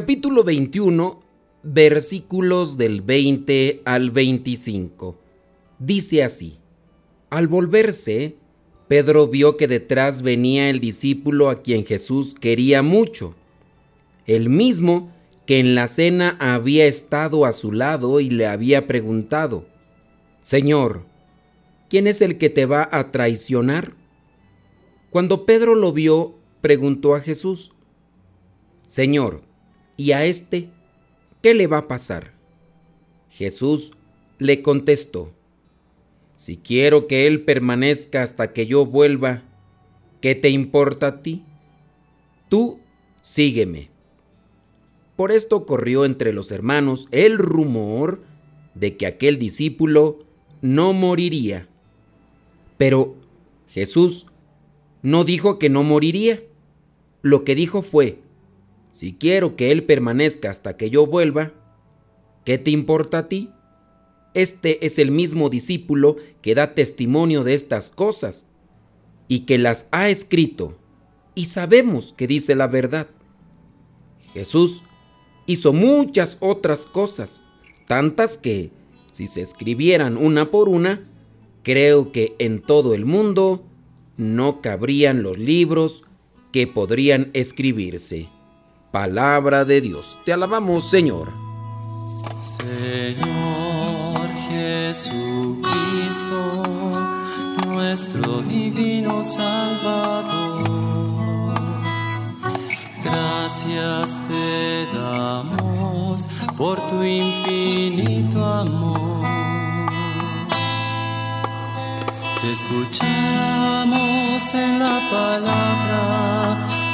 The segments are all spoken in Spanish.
capítulo 21, versículos del 20 al 25. Dice así, al volverse, Pedro vio que detrás venía el discípulo a quien Jesús quería mucho, el mismo que en la cena había estado a su lado y le había preguntado, Señor, ¿quién es el que te va a traicionar? Cuando Pedro lo vio, preguntó a Jesús, Señor, ¿y a este qué le va a pasar? Jesús le contestó, Si quiero que él permanezca hasta que yo vuelva, ¿qué te importa a ti? Tú sígueme. Por esto corrió entre los hermanos el rumor de que aquel discípulo no moriría. Pero Jesús no dijo que no moriría. Lo que dijo fue, si quiero que Él permanezca hasta que yo vuelva, ¿qué te importa a ti? Este es el mismo discípulo que da testimonio de estas cosas y que las ha escrito, y sabemos que dice la verdad. Jesús hizo muchas otras cosas, tantas que, si se escribieran una por una, creo que en todo el mundo no cabrían los libros que podrían escribirse. Palabra de Dios. Te alabamos, Señor. Señor Jesucristo, nuestro divino Salvador. Gracias te damos por tu infinito amor. Te escuchamos en la palabra,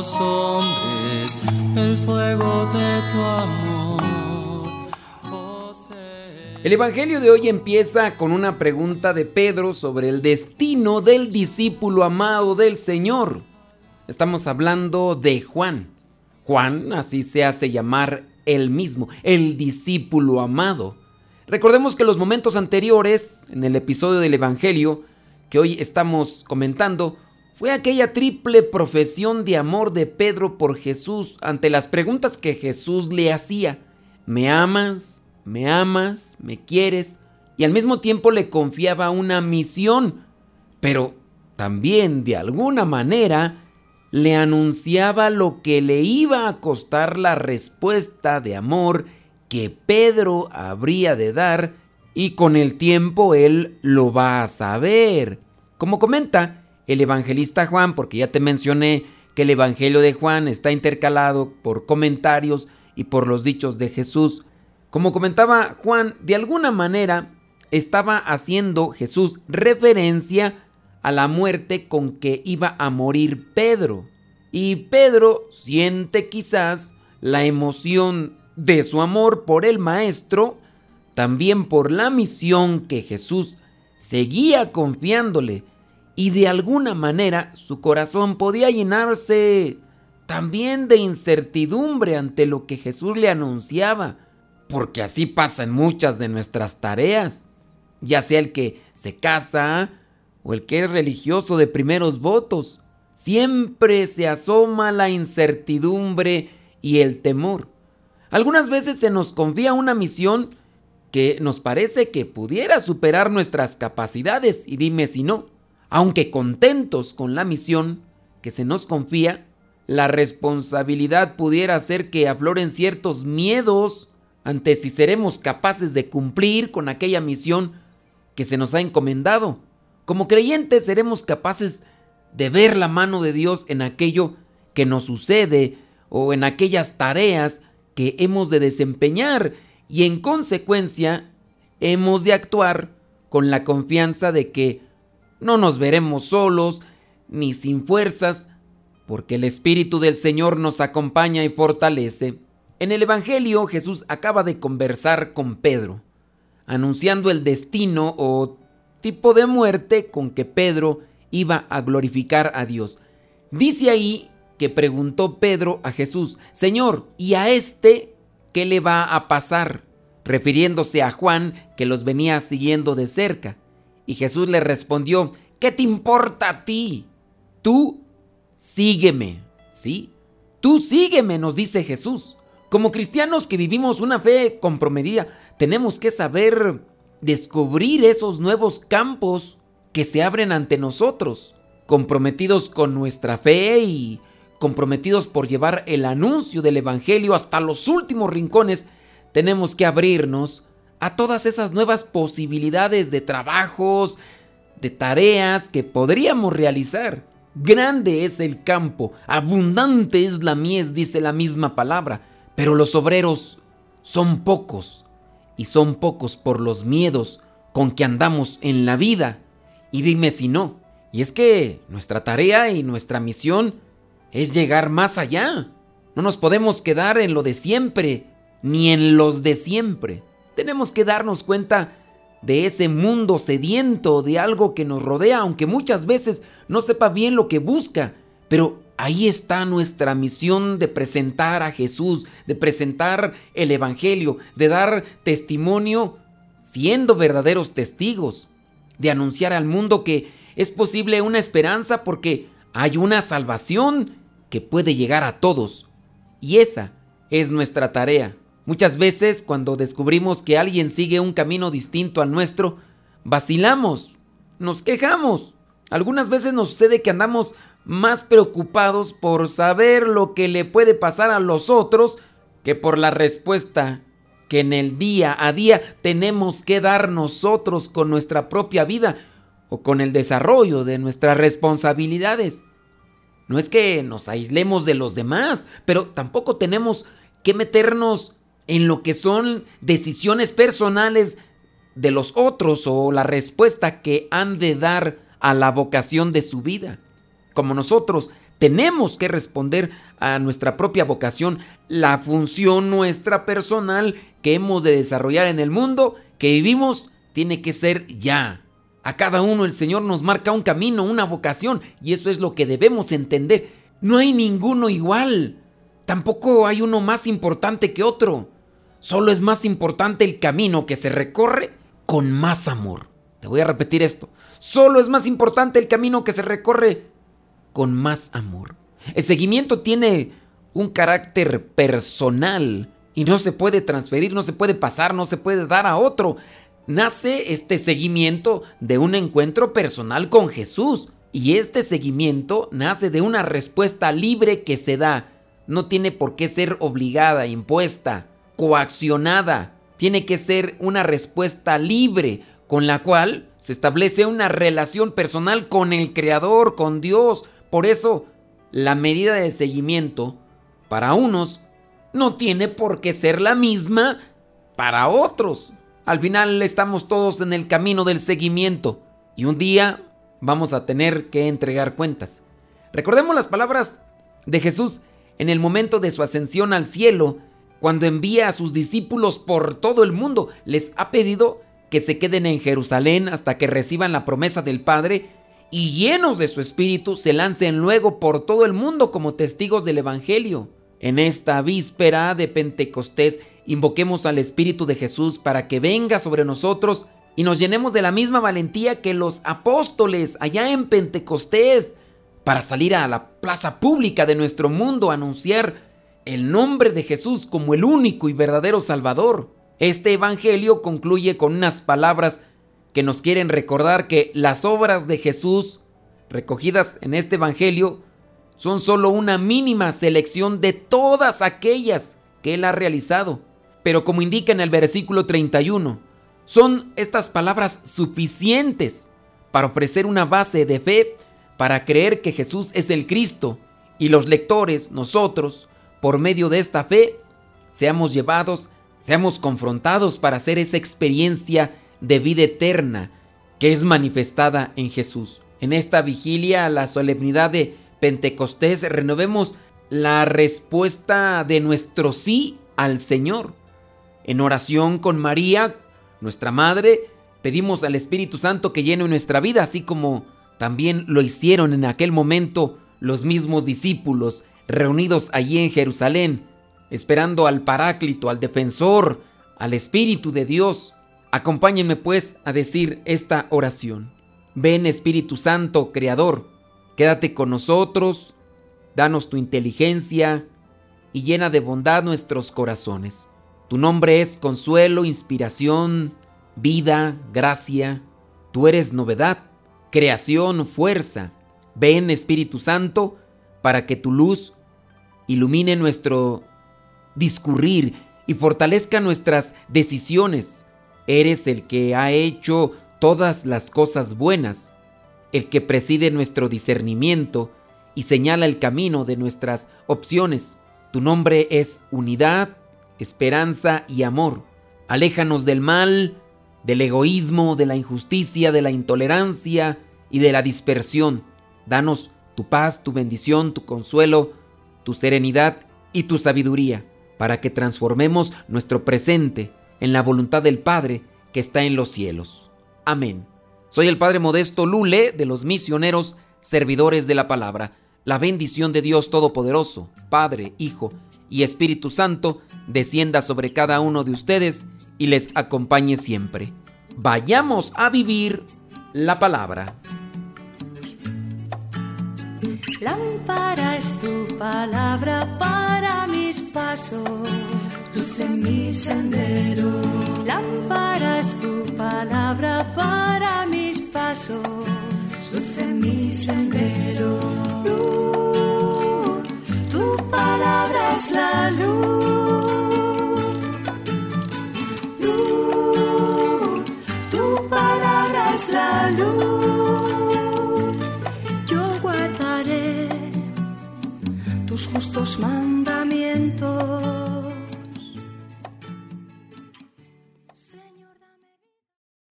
hombres el fuego de tu amor. El Evangelio de hoy empieza con una pregunta de Pedro sobre el destino del discípulo amado del Señor. Estamos hablando de Juan. Juan, así se hace llamar él mismo, el discípulo amado. Recordemos que los momentos anteriores, en el episodio del Evangelio, que hoy estamos comentando fue aquella triple profesión de amor de Pedro por Jesús ante las preguntas que Jesús le hacía. ¿Me amas? ¿Me amas? ¿Me quieres? Y al mismo tiempo le confiaba una misión, pero también de alguna manera le anunciaba lo que le iba a costar la respuesta de amor que Pedro habría de dar y con el tiempo él lo va a saber. Como comenta el evangelista Juan, porque ya te mencioné que el Evangelio de Juan está intercalado por comentarios y por los dichos de Jesús. Como comentaba Juan, de alguna manera estaba haciendo Jesús referencia a la muerte con que iba a morir Pedro. Y Pedro siente quizás la emoción de su amor por el Maestro también por la misión que Jesús seguía confiándole y de alguna manera su corazón podía llenarse también de incertidumbre ante lo que Jesús le anunciaba, porque así pasa en muchas de nuestras tareas, ya sea el que se casa o el que es religioso de primeros votos, siempre se asoma la incertidumbre y el temor. Algunas veces se nos confía una misión que nos parece que pudiera superar nuestras capacidades y dime si no. Aunque contentos con la misión que se nos confía, la responsabilidad pudiera hacer que afloren ciertos miedos ante si seremos capaces de cumplir con aquella misión que se nos ha encomendado. Como creyentes seremos capaces de ver la mano de Dios en aquello que nos sucede o en aquellas tareas que hemos de desempeñar y en consecuencia hemos de actuar con la confianza de que no nos veremos solos ni sin fuerzas, porque el Espíritu del Señor nos acompaña y fortalece. En el Evangelio Jesús acaba de conversar con Pedro, anunciando el destino o tipo de muerte con que Pedro iba a glorificar a Dios. Dice ahí que preguntó Pedro a Jesús, Señor, ¿y a este qué le va a pasar? refiriéndose a Juan que los venía siguiendo de cerca. Y Jesús le respondió, ¿qué te importa a ti? Tú sígueme, ¿sí? Tú sígueme, nos dice Jesús. Como cristianos que vivimos una fe comprometida, tenemos que saber descubrir esos nuevos campos que se abren ante nosotros, comprometidos con nuestra fe y comprometidos por llevar el anuncio del Evangelio hasta los últimos rincones, tenemos que abrirnos a todas esas nuevas posibilidades de trabajos, de tareas que podríamos realizar. Grande es el campo, abundante es la mies, dice la misma palabra, pero los obreros son pocos, y son pocos por los miedos con que andamos en la vida. Y dime si no. Y es que nuestra tarea y nuestra misión es llegar más allá. No nos podemos quedar en lo de siempre, ni en los de siempre. Tenemos que darnos cuenta de ese mundo sediento, de algo que nos rodea, aunque muchas veces no sepa bien lo que busca. Pero ahí está nuestra misión de presentar a Jesús, de presentar el Evangelio, de dar testimonio siendo verdaderos testigos de anunciar al mundo que es posible una esperanza porque hay una salvación que puede llegar a todos. Y esa es nuestra tarea. Muchas veces cuando descubrimos que alguien sigue un camino distinto al nuestro, vacilamos, nos quejamos. Algunas veces nos sucede que andamos más preocupados por saber lo que le puede pasar a los otros que por la respuesta que en el día a día tenemos que dar nosotros con nuestra propia vida o con el desarrollo de nuestras responsabilidades. No es que nos aislemos de los demás, pero tampoco tenemos que meternos en lo que son decisiones personales de los otros o la respuesta que han de dar a la vocación de su vida. Como nosotros tenemos que responder a nuestra propia vocación, la función nuestra personal que hemos de desarrollar en el mundo que vivimos tiene que ser ya. A cada uno el Señor nos marca un camino, una vocación, y eso es lo que debemos entender. No hay ninguno igual. Tampoco hay uno más importante que otro. Solo es más importante el camino que se recorre con más amor. Te voy a repetir esto. Solo es más importante el camino que se recorre con más amor. El seguimiento tiene un carácter personal y no se puede transferir, no se puede pasar, no se puede dar a otro. Nace este seguimiento de un encuentro personal con Jesús y este seguimiento nace de una respuesta libre que se da. No tiene por qué ser obligada, impuesta, coaccionada. Tiene que ser una respuesta libre con la cual se establece una relación personal con el Creador, con Dios, por eso, la medida de seguimiento para unos no tiene por qué ser la misma para otros. Al final estamos todos en el camino del seguimiento y un día vamos a tener que entregar cuentas. Recordemos las palabras de Jesús en el momento de su ascensión al cielo, cuando envía a sus discípulos por todo el mundo. Les ha pedido que se queden en Jerusalén hasta que reciban la promesa del Padre y llenos de su espíritu se lancen luego por todo el mundo como testigos del Evangelio. En esta víspera de Pentecostés invoquemos al Espíritu de Jesús para que venga sobre nosotros y nos llenemos de la misma valentía que los apóstoles allá en Pentecostés para salir a la plaza pública de nuestro mundo a anunciar el nombre de Jesús como el único y verdadero Salvador. Este Evangelio concluye con unas palabras que nos quieren recordar que las obras de Jesús recogidas en este Evangelio son solo una mínima selección de todas aquellas que Él ha realizado. Pero como indica en el versículo 31, son estas palabras suficientes para ofrecer una base de fe para creer que Jesús es el Cristo y los lectores, nosotros, por medio de esta fe, seamos llevados, seamos confrontados para hacer esa experiencia de vida eterna que es manifestada en Jesús. En esta vigilia, la solemnidad de Pentecostés, renovemos la respuesta de nuestro sí al Señor. En oración con María, nuestra Madre, pedimos al Espíritu Santo que llene nuestra vida, así como también lo hicieron en aquel momento los mismos discípulos reunidos allí en Jerusalén, esperando al Paráclito, al Defensor, al Espíritu de Dios. Acompáñenme pues a decir esta oración. Ven Espíritu Santo, Creador, quédate con nosotros, danos tu inteligencia y llena de bondad nuestros corazones. Tu nombre es consuelo, inspiración, vida, gracia. Tú eres novedad, creación, fuerza. Ven Espíritu Santo para que tu luz ilumine nuestro discurrir y fortalezca nuestras decisiones. Eres el que ha hecho todas las cosas buenas, el que preside nuestro discernimiento y señala el camino de nuestras opciones. Tu nombre es unidad, esperanza y amor. Aléjanos del mal, del egoísmo, de la injusticia, de la intolerancia y de la dispersión. Danos tu paz, tu bendición, tu consuelo, tu serenidad y tu sabiduría, para que transformemos nuestro presente en la voluntad del Padre que está en los cielos. Amén. Soy el Padre Modesto Lule de los misioneros servidores de la palabra. La bendición de Dios Todopoderoso, Padre, Hijo y Espíritu Santo, descienda sobre cada uno de ustedes y les acompañe siempre. Vayamos a vivir la palabra. Lámpara es tu palabra para mis pasos, luz en mi sendero. Lámpara es tu palabra para mis pasos, luz en mi sendero. Luz, tu palabra es la luz. Justos mandamientos